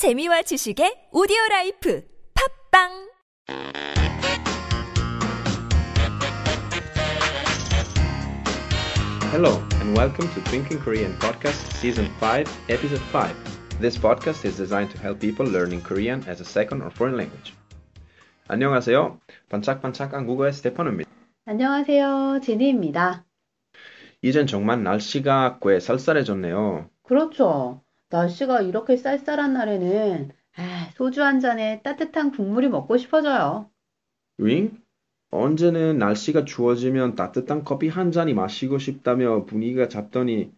재미와 지식의 오디오 라이프 팝빵 Hello, and welcome to Thinking Korean Podcast Season 5, Episode 5. This podcast is designed to help people learning Korean as a second or foreign language. 안녕하세요. 반짝반짝 한국어의 스테파노입니다. 안녕하세요. 지니입니다. 이젠 정말 날씨가 꽤 쌀쌀해졌네요. 그렇죠. 날씨가 이렇게 쌀쌀한 날에는 아, 소주 한 잔에 따뜻한 국물이 먹고 싶어져요. 윙? 언제는 날씨가 추워지면 따뜻한 커피 한 잔이 마시고 싶다며 분위기가 잡더니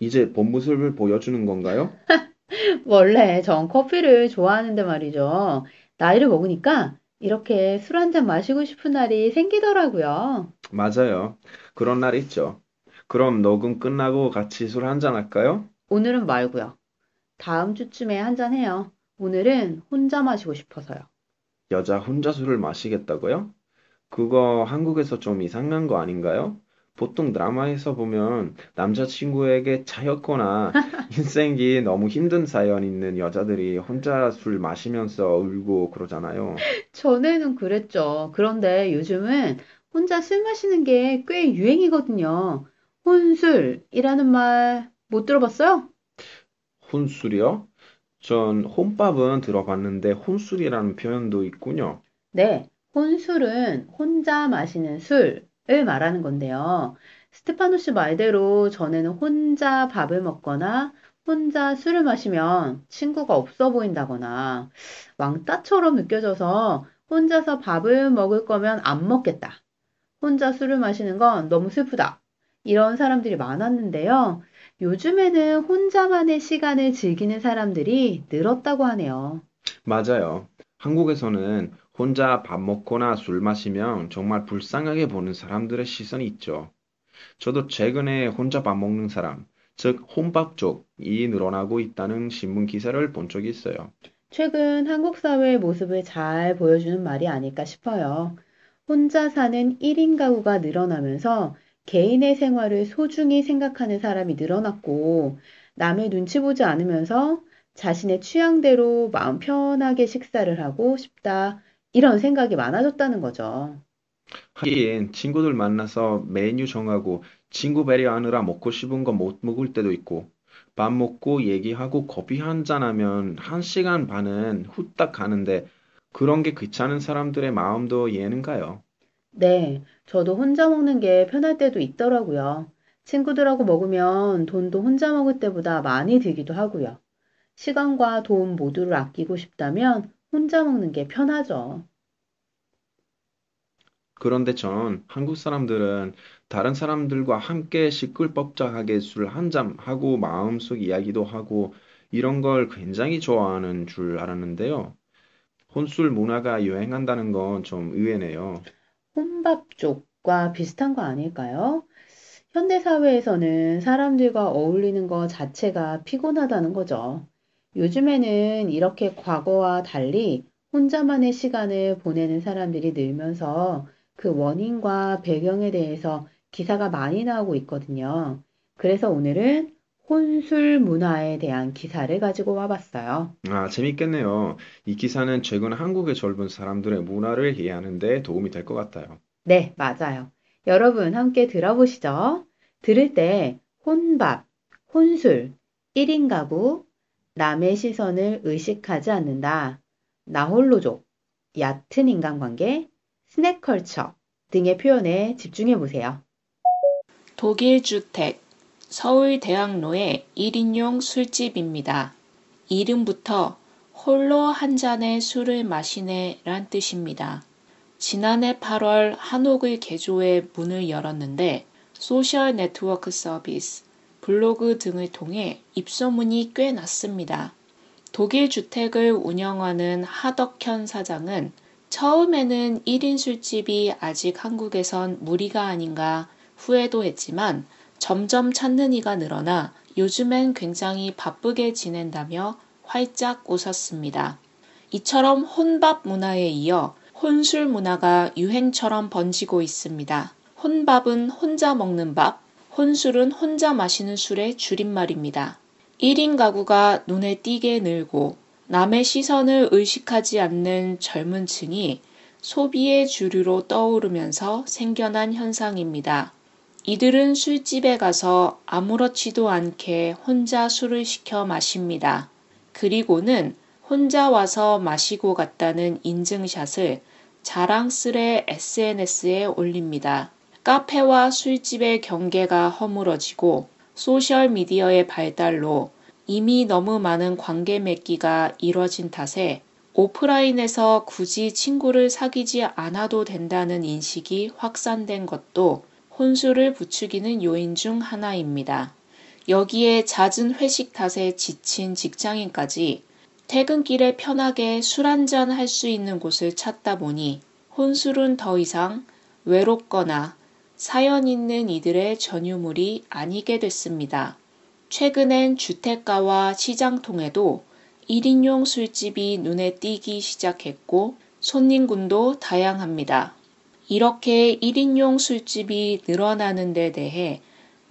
이제 본 모습을 보여주는 건가요? 원래 전 커피를 좋아하는데 말이죠. 나이를 먹으니까 이렇게 술 한 잔 마시고 싶은 날이 생기더라고요. 맞아요. 그런 날 있죠. 그럼 녹음 끝나고 같이 술 한 잔 할까요? 오늘은 말고요. 다음 주쯤에 한잔 해요. 오늘은 혼자 마시고 싶어서요. 여자 혼자 술을 마시겠다고요? 그거 한국에서 좀 이상한 거 아닌가요? 보통 드라마에서 보면 남자친구에게 차였거나 인생이 너무 힘든 사연 있는 여자들이 혼자 술 마시면서 울고 그러잖아요. 전에는 그랬죠. 그런데 요즘은 혼자 술 마시는 게 꽤 유행이거든요. 혼술이라는 말 못 들어봤어요? 혼술이요? 전 혼밥은 들어봤는데 혼술이라는 표현도 있군요. 네, 혼술은 혼자 마시는 술을 말하는 건데요. 스테파노 씨 말대로 전에는 혼자 밥을 먹거나 혼자 술을 마시면 친구가 없어 보인다거나 왕따처럼 느껴져서 혼자서 밥을 먹을 거면 안 먹겠다. 혼자 술을 마시는 건 너무 슬프다. 이런 사람들이 많았는데요. 요즘에는 혼자만의 시간을 즐기는 사람들이 늘었다고 하네요. 맞아요. 한국에서는 혼자 밥 먹거나 술 마시면 정말 불쌍하게 보는 사람들의 시선이 있죠. 저도 최근에 혼자 밥 먹는 사람, 즉 혼밥족이 늘어나고 있다는 신문 기사를 본 적이 있어요. 최근 한국 사회의 모습을 잘 보여주는 말이 아닐까 싶어요. 혼자 사는 1인 가구가 늘어나면서 개인의 생활을 소중히 생각하는 사람이 늘어났고, 남의 눈치 보지 않으면서 자신의 취향대로 마음 편하게 식사를 하고 싶다. 이런 생각이 많아졌다는 거죠. 하긴 친구들 만나서 메뉴 정하고 친구 배려하느라 먹고 싶은 거 못 먹을 때도 있고, 밥 먹고 얘기하고 커피 한 잔 하면 한 시간 반은 후딱 가는데 그런 게 귀찮은 사람들의 마음도 이해는 가요. 네, 저도 혼자 먹는 게 편할 때도 있더라고요. 친구들하고 먹으면 돈도 혼자 먹을 때보다 많이 들기도 하고요. 시간과 돈 모두를 아끼고 싶다면 혼자 먹는 게 편하죠. 그런데 전 한국 사람들은 다른 사람들과 함께 시끌벅적하게 술 한잔 하고 마음속 이야기도 하고 이런 걸 굉장히 좋아하는 줄 알았는데요. 혼술 문화가 유행한다는 건 좀 의외네요. 혼밥 쪽과 비슷한 거 아닐까요? 현대 사회에서는 사람들과 어울리는 것 자체가 피곤하다는 거죠. 요즘에는 이렇게 과거와 달리 혼자만의 시간을 보내는 사람들이 늘면서 그 원인과 배경에 대해서 기사가 많이 나오고 있거든요. 그래서 오늘은 혼술 문화에 대한 기사를 가지고 와봤어요. 아, 재밌겠네요. 이 기사는 최근 한국의 젊은 사람들의 문화를 이해하는 데 도움이 될 것 같아요. 네, 맞아요. 여러분 함께 들어보시죠. 들을 때 혼밥, 혼술, 1인 가구, 남의 시선을 의식하지 않는다, 나홀로족, 얕은 인간관계, 스낵컬처 등의 표현에 집중해 보세요. 독일 주택, 서울대학로의 1인용 술집입니다. 이름부터 홀로 한 잔의 술을 마시네 란 뜻입니다. 지난해 8월 한옥을 개조해 문을 열었는데 소셜 네트워크 서비스, 블로그 등을 통해 입소문이 꽤 났습니다. 독일 주택을 운영하는 하덕현 사장은 처음에는 1인 술집이 아직 한국에선 무리가 아닌가 후회도 했지만 점점 찾는 이가 늘어나 요즘엔 굉장히 바쁘게 지낸다며 활짝 웃었습니다. 이처럼 혼밥 문화에 이어 혼술 문화가 유행처럼 번지고 있습니다. 혼밥은 혼자 먹는 밥, 혼술은 혼자 마시는 술의 줄임말입니다. 1인 가구가 눈에 띄게 늘고 남의 시선을 의식하지 않는 젊은 층이 소비의 주류로 떠오르면서 생겨난 현상입니다. 이들은 술집에 가서 아무렇지도 않게 혼자 술을 시켜 마십니다. 그리고는 혼자 와서 마시고 갔다는 인증샷을 자랑스레 SNS에 올립니다. 카페와 술집의 경계가 허물어지고 소셜미디어의 발달로 이미 너무 많은 관계 맺기가 이뤄진 탓에 오프라인에서 굳이 친구를 사귀지 않아도 된다는 인식이 확산된 것도 혼수를 부추기는 요인 중 하나입니다. 여기에 잦은 회식 탓에 지친 직장인까지 퇴근길에 편하게 술 한잔 할 수 있는 곳을 찾다 보니 혼술은 더 이상 외롭거나 사연 있는 이들의 전유물이 아니게 됐습니다. 최근엔 주택가와 시장 통에도 1인용 술집이 눈에 띄기 시작했고 손님군도 다양합니다. 이렇게 1인용 술집이 늘어나는 데 대해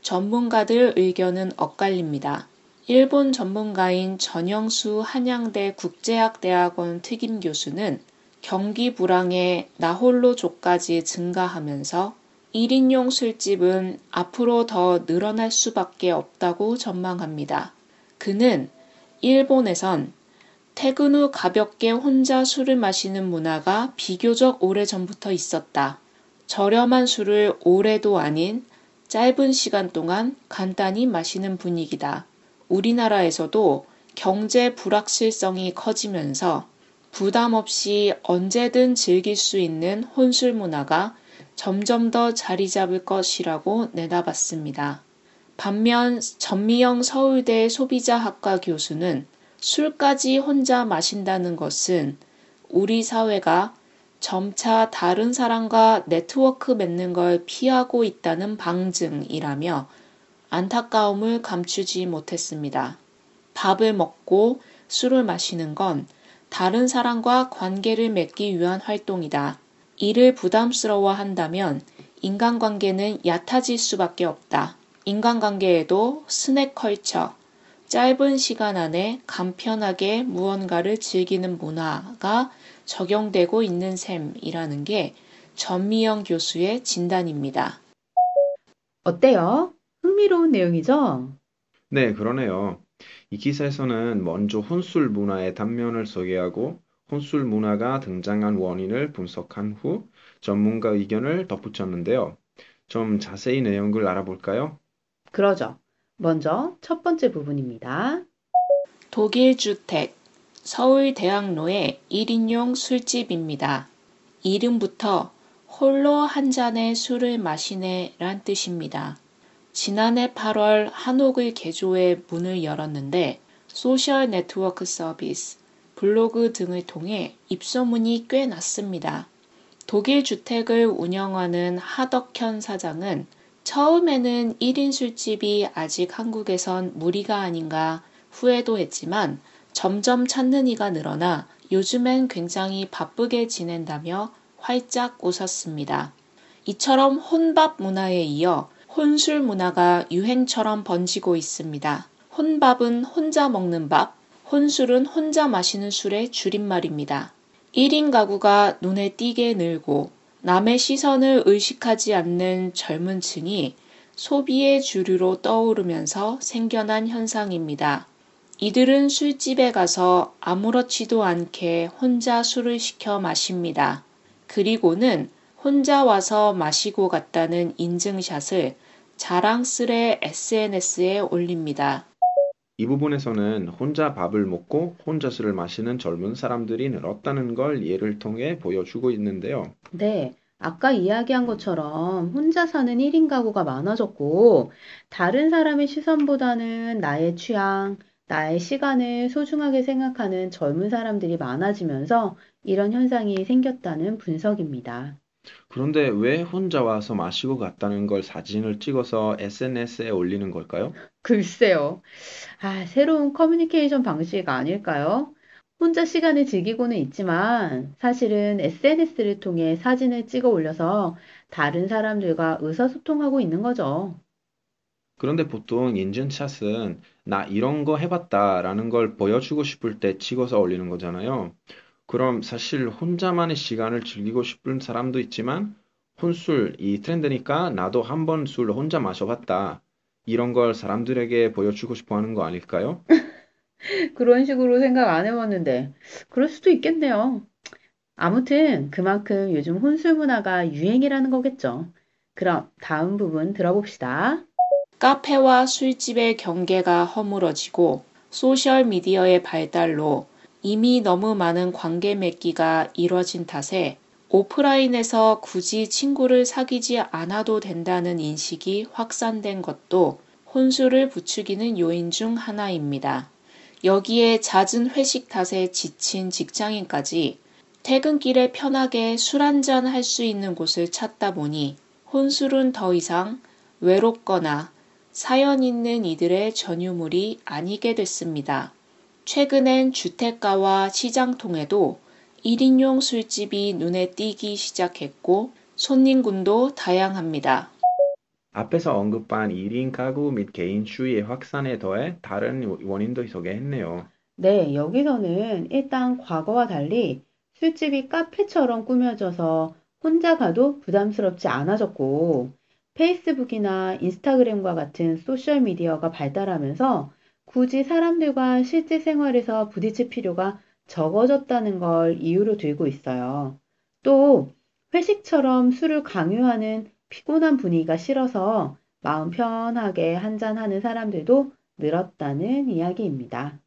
전문가들 의견은 엇갈립니다. 일본 전문가인 전영수 한양대 국제학대학원 특임 교수는 경기 불황에 나홀로족까지 증가하면서 1인용 술집은 앞으로 더 늘어날 수밖에 없다고 전망합니다. 그는 일본에선 퇴근 후 가볍게 혼자 술을 마시는 문화가 비교적 오래전부터 있었다. 저렴한 술을 오래도 아닌 짧은 시간 동안 간단히 마시는 분위기다. 우리나라에서도 경제 불확실성이 커지면서 부담 없이 언제든 즐길 수 있는 혼술 문화가 점점 더 자리 잡을 것이라고 내다봤습니다. 반면 전미영 서울대 소비자학과 교수는 술까지 혼자 마신다는 것은 우리 사회가 점차 다른 사람과 네트워크 맺는 걸 피하고 있다는 방증이라며 안타까움을 감추지 못했습니다. 밥을 먹고 술을 마시는 건 다른 사람과 관계를 맺기 위한 활동이다. 이를 부담스러워 한다면 인간관계는 얕아질 수밖에 없다. 인간관계에도 스낵 컬처, 짧은 시간 안에 간편하게 무언가를 즐기는 문화가 적용되고 있는 셈이라는 게 전미영 교수의 진단입니다. 어때요? 흥미로운 내용이죠? 네, 그러네요. 이 기사에서는 먼저 혼술 문화의 단면을 소개하고 혼술 문화가 등장한 원인을 분석한 후 전문가 의견을 덧붙였는데요. 좀 자세히 내용을 알아볼까요? 그러죠. 먼저 첫 번째 부분입니다. 독일 주택, 서울 대학로의 1인용 술집입니다. 이름부터 홀로 한 잔의 술을 마시네 란 뜻입니다. 지난해 8월 한옥을 개조해 문을 열었는데 소셜 네트워크 서비스, 블로그 등을 통해 입소문이 꽤 났습니다. 독일 주택을 운영하는 하덕현 사장은 처음에는 1인 술집이 아직 한국에선 무리가 아닌가 후회도 했지만 점점 찾는 이가 늘어나 요즘엔 굉장히 바쁘게 지낸다며 활짝 웃었습니다. 이처럼 혼밥 문화에 이어 혼술 문화가 유행처럼 번지고 있습니다. 혼밥은 혼자 먹는 밥, 혼술은 혼자 마시는 술의 줄임말입니다. 1인 가구가 눈에 띄게 늘고 남의 시선을 의식하지 않는 젊은 층이 소비의 주류로 떠오르면서 생겨난 현상입니다. 이들은 술집에 가서 아무렇지도 않게 혼자 술을 시켜 마십니다. 그리고는 혼자 와서 마시고 갔다는 인증샷을 자랑스레 SNS에 올립니다. 이 부분에서는 혼자 밥을 먹고 혼자 술을 마시는 젊은 사람들이 늘었다는 걸 예를 통해 보여주고 있는데요. 네. 아까 이야기한 것처럼 혼자 사는 1인 가구가 많아졌고, 다른 사람의 시선보다는 나의 취향, 나의 시간을 소중하게 생각하는 젊은 사람들이 많아지면서 이런 현상이 생겼다는 분석입니다. 그런데 왜 혼자 와서 마시고 갔다는 걸 사진을 찍어서 SNS에 올리는 걸까요? 글쎄요. 아, 새로운 커뮤니케이션 방식 아닐까요? 혼자 시간을 즐기고는 있지만 사실은 SNS를 통해 사진을 찍어 올려서 다른 사람들과 의사소통하고 있는 거죠. 그런데 보통 인증샷은 나 이런 거 해봤다라는 걸 보여주고 싶을 때 찍어서 올리는 거잖아요. 그럼 사실 혼자만의 시간을 즐기고 싶은 사람도 있지만 혼술 이 트렌드니까 나도 한 번 술 혼자 마셔봤다. 이런 걸 사람들에게 보여주고 싶어 하는 거 아닐까요? 그런 식으로 생각 안 해봤는데, 그럴 수도 있겠네요. 아무튼 그만큼 요즘 혼술 문화가 유행이라는 거겠죠. 그럼 다음 부분 들어봅시다. 카페와 술집의 경계가 허물어지고 소셜 미디어의 발달로 이미 너무 많은 관계 맺기가 이뤄진 탓에 오프라인에서 굳이 친구를 사귀지 않아도 된다는 인식이 확산된 것도 혼술을 부추기는 요인 중 하나입니다. 여기에 잦은 회식 탓에 지친 직장인까지 퇴근길에 편하게 술 한잔 할 수 있는 곳을 찾다 보니 혼술은 더 이상 외롭거나 사연 있는 이들의 전유물이 아니게 됐습니다. 최근엔 주택가와 시장 통에도 1인용 술집이 눈에 띄기 시작했고 손님군도 다양합니다. 앞에서 언급한 1인 가구 및 개인주의의 확산에 더해 다른 원인도 소개했네요. 네, 여기서는 일단 과거와 달리 술집이 카페처럼 꾸며져서 혼자 가도 부담스럽지 않아졌고 페이스북이나 인스타그램과 같은 소셜미디어가 발달하면서 굳이 사람들과 실제 생활에서 부딪힐 필요가 적어졌다는 걸 이유로 들고 있어요. 또 회식처럼 술을 강요하는 피곤한 분위기가 싫어서 마음 편하게 한잔하는 사람들도 늘었다는 이야기입니다.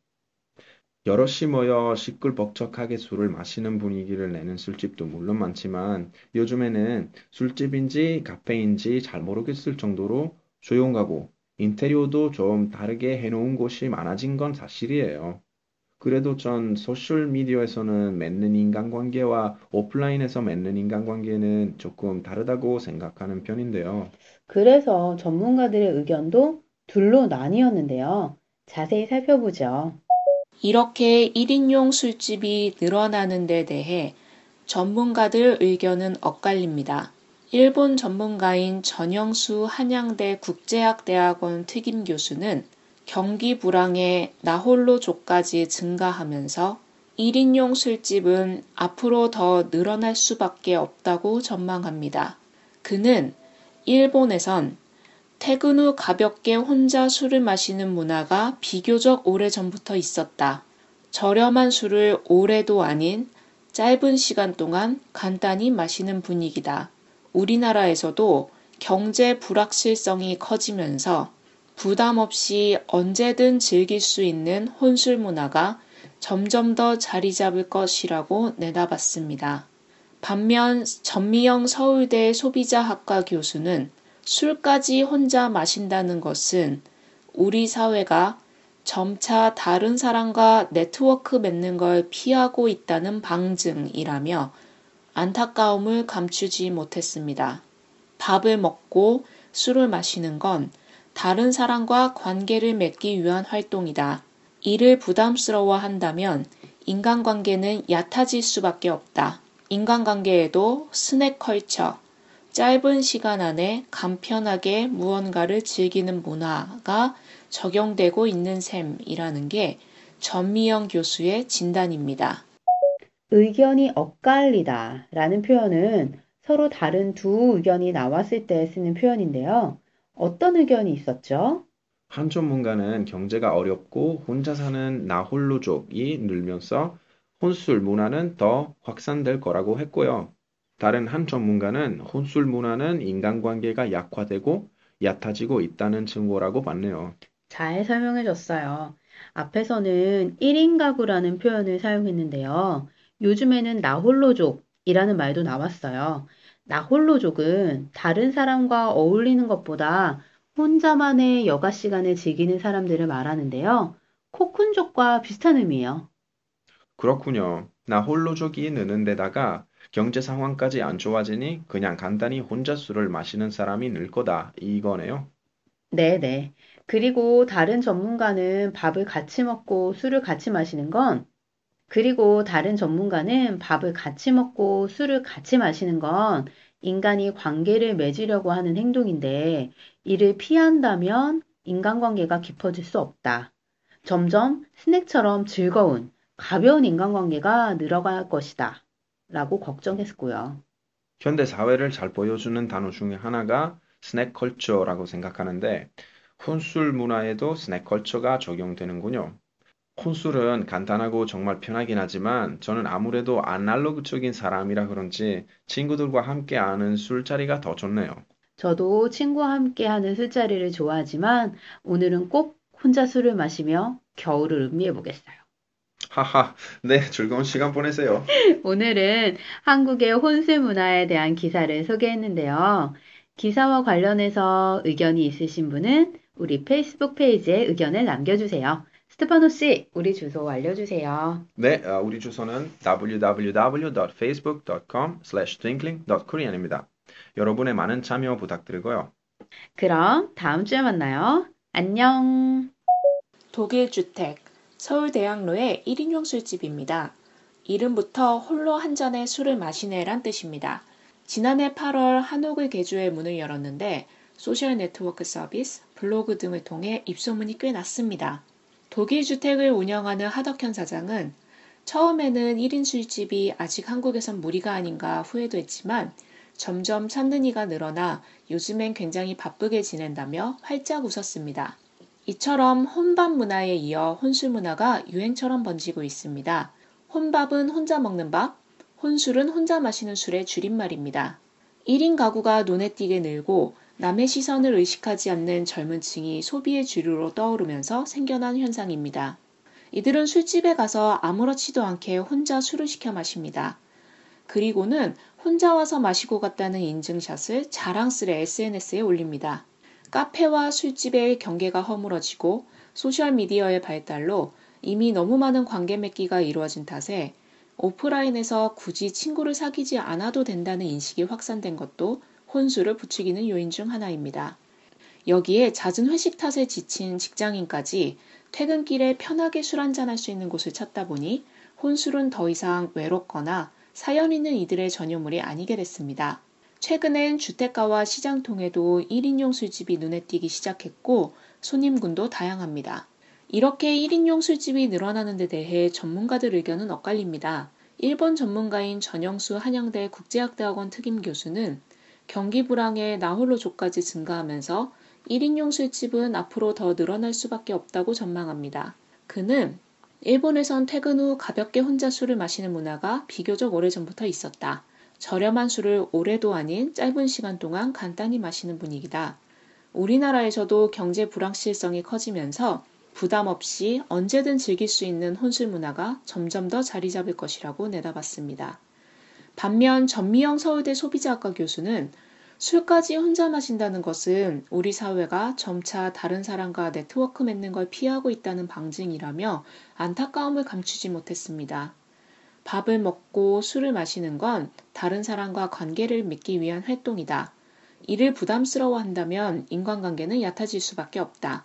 여럿이 모여 시끌벅적하게 술을 마시는 분위기를 내는 술집도 물론 많지만 요즘에는 술집인지 카페인지 잘 모르겠을 정도로 조용하고 인테리어도 좀 다르게 해놓은 곳이 많아진 건 사실이에요. 그래도 전 소셜미디어에서는 맺는 인간관계와 오프라인에서 맺는 인간관계는 조금 다르다고 생각하는 편인데요. 그래서 전문가들의 의견도 둘로 나뉘었는데요. 자세히 살펴보죠. 이렇게 1인용 술집이 늘어나는 데 대해 전문가들 의견은 엇갈립니다. 일본 전문가인 전영수 한양대 국제학대학원 특임 교수는 경기 불황에 나홀로 족까지 증가하면서 1인용 술집은 앞으로 더 늘어날 수밖에 없다고 전망합니다. 그는 일본에선 퇴근 후 가볍게 혼자 술을 마시는 문화가 비교적 오래전부터 있었다. 저렴한 술을 오래도 아닌 짧은 시간 동안 간단히 마시는 분위기다. 우리나라에서도 경제 불확실성이 커지면서 부담 없이 언제든 즐길 수 있는 혼술 문화가 점점 더 자리 잡을 것이라고 내다봤습니다. 반면 전미영 서울대 소비자학과 교수는 술까지 혼자 마신다는 것은 우리 사회가 점차 다른 사람과 네트워크 맺는 걸 피하고 있다는 방증이라며 안타까움을 감추지 못했습니다. 밥을 먹고 술을 마시는 건 다른 사람과 관계를 맺기 위한 활동이다. 이를 부담스러워 한다면 인간관계는 얕아질 수밖에 없다. 인간관계에도 스낵 컬처, 짧은 시간 안에 간편하게 무언가를 즐기는 문화가 적용되고 있는 셈이라는 게 전미영 교수의 진단입니다. 의견이 엇갈리다 라는 표현은 서로 다른 두 의견이 나왔을 때 쓰는 표현인데요. 어떤 의견이 있었죠? 한 전문가는 경제가 어렵고 혼자 사는 나홀로족이 늘면서 혼술 문화는 더 확산될 거라고 했고요. 다른 한 전문가는 혼술 문화는 인간관계가 약화되고 얕아지고 있다는 증거라고 봤네요. 잘 설명해 줬어요. 앞에서는 1인 가구라는 표현을 사용했는데요. 요즘에는 나홀로족이라는 말도 나왔어요. 나홀로족은 다른 사람과 어울리는 것보다 혼자만의 여가 시간을 즐기는 사람들을 말하는데요. 코쿤족과 비슷한 의미예요. 그렇군요. 나 홀로족이 느는 데다가 경제 상황까지 안 좋아지니 그냥 간단히 혼자 술을 마시는 사람이 늘 거다. 이거네요. 네네. 그리고 다른 전문가는 밥을 같이 먹고 술을 같이 마시는 건, 그리고 다른 전문가는 밥을 같이 먹고 술을 같이 마시는 건 인간이 관계를 맺으려고 하는 행동인데, 이를 피한다면 인간관계가 깊어질 수 없다. 점점 스낵처럼 즐거운, 가벼운 인간관계가 늘어갈 것이다. 라고 걱정했고요. 현대 사회를 잘 보여주는 단어 중에 하나가 스낵 컬처라고 생각하는데 혼술 문화에도 스낵 컬처가 적용되는군요. 혼술은 간단하고 정말 편하긴 하지만 저는 아무래도 아날로그적인 사람이라 그런지 친구들과 함께 하는 술자리가 더 좋네요. 저도 친구와 함께 하는 술자리를 좋아하지만 오늘은 꼭 혼자 술을 마시며 겨울을 음미해 보겠어요. 하하, 네, 즐거운 시간 보내세요. 오늘은 한국의 혼술 문화에 대한 기사를 소개했는데요. 기사와 관련해서 의견이 있으신 분은 우리 페이스북 페이지에 의견을 남겨주세요. 스테파노 씨, 우리 주소 알려주세요. 네, 어, 우리 주소는 www.facebook.com/twinkling.korean입니다. 여러분의 많은 참여 부탁드리고요. 그럼 다음 주에 만나요. 안녕. 독일 주택 서울대학로의 1인용 술집입니다. 이름부터 홀로 한 잔의 술을 마시네란 뜻입니다. 지난해 8월 한옥을 개조해 문을 열었는데 소셜 네트워크 서비스, 블로그 등을 통해 입소문이 꽤 났습니다. 독일 주택을 운영하는 하덕현 사장은 처음에는 1인 술집이 아직 한국에선 무리가 아닌가 후회도 했지만 점점 찾는 이가 늘어나 요즘엔 굉장히 바쁘게 지낸다며 활짝 웃었습니다. 이처럼 혼밥 문화에 이어 혼술 문화가 유행처럼 번지고 있습니다. 혼밥은 혼자 먹는 밥, 혼술은 혼자 마시는 술의 줄임말입니다. 1인 가구가 눈에 띄게 늘고 남의 시선을 의식하지 않는 젊은 층이 소비의 주류로 떠오르면서 생겨난 현상입니다. 이들은 술집에 가서 아무렇지도 않게 혼자 술을 시켜 마십니다. 그리고는 혼자 와서 마시고 갔다는 인증샷을 자랑스레 SNS에 올립니다. 카페와 술집의 경계가 허물어지고 소셜미디어의 발달로 이미 너무 많은 관계 맺기가 이루어진 탓에 오프라인에서 굳이 친구를 사귀지 않아도 된다는 인식이 확산된 것도 혼수를 부추기는 요인 중 하나입니다. 여기에 잦은 회식 탓에 지친 직장인까지 퇴근길에 편하게 술 한잔할 수 있는 곳을 찾다 보니 혼술은 더 이상 외롭거나 사연 있는 이들의 전유물이 아니게 됐습니다. 최근엔 주택가와 시장 통에도 1인용 술집이 눈에 띄기 시작했고 손님군도 다양합니다. 이렇게 1인용 술집이 늘어나는 데 대해 전문가들 의견은 엇갈립니다. 일본 전문가인 전영수 한양대 국제학대학원 특임 교수는 경기 불황에 나홀로족까지 증가하면서 1인용 술집은 앞으로 더 늘어날 수밖에 없다고 전망합니다. 그는 일본에선 퇴근 후 가볍게 혼자 술을 마시는 문화가 비교적 오래전부터 있었다. 저렴한 술을 오래도 아닌 짧은 시간 동안 간단히 마시는 분위기다. 우리나라에서도 경제 불확실성이 커지면서 부담 없이 언제든 즐길 수 있는 혼술 문화가 점점 더 자리 잡을 것이라고 내다봤습니다. 반면 전미영 서울대 소비자학과 교수는 술까지 혼자 마신다는 것은 우리 사회가 점차 다른 사람과 네트워크 맺는 걸 피하고 있다는 방증이라며 안타까움을 감추지 못했습니다. 밥을 먹고 술을 마시는 건 다른 사람과 관계를 맺기 위한 활동이다. 이를 부담스러워 한다면 인간관계는 얕아질 수밖에 없다.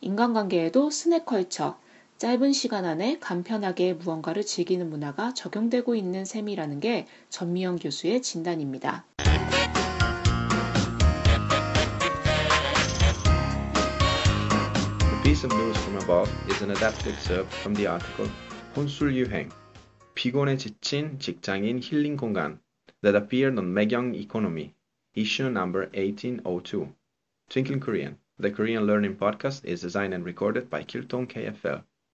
인간관계에도 스낵컬처, 짧은 시간 안에 간편하게 무언가를 즐기는 문화가 적용되고 있는 셈이라는 게 전미영 교수의 진단입니다. The piece of news from above is an adapted excerpt from the article 혼술 유행 피곤에 지친 직장인 힐링 공간 that appeared on Megyeong Economy, issue number 1802. Twinkling Korean, the Korean learning podcast is designed and recorded by Kiltong KFL.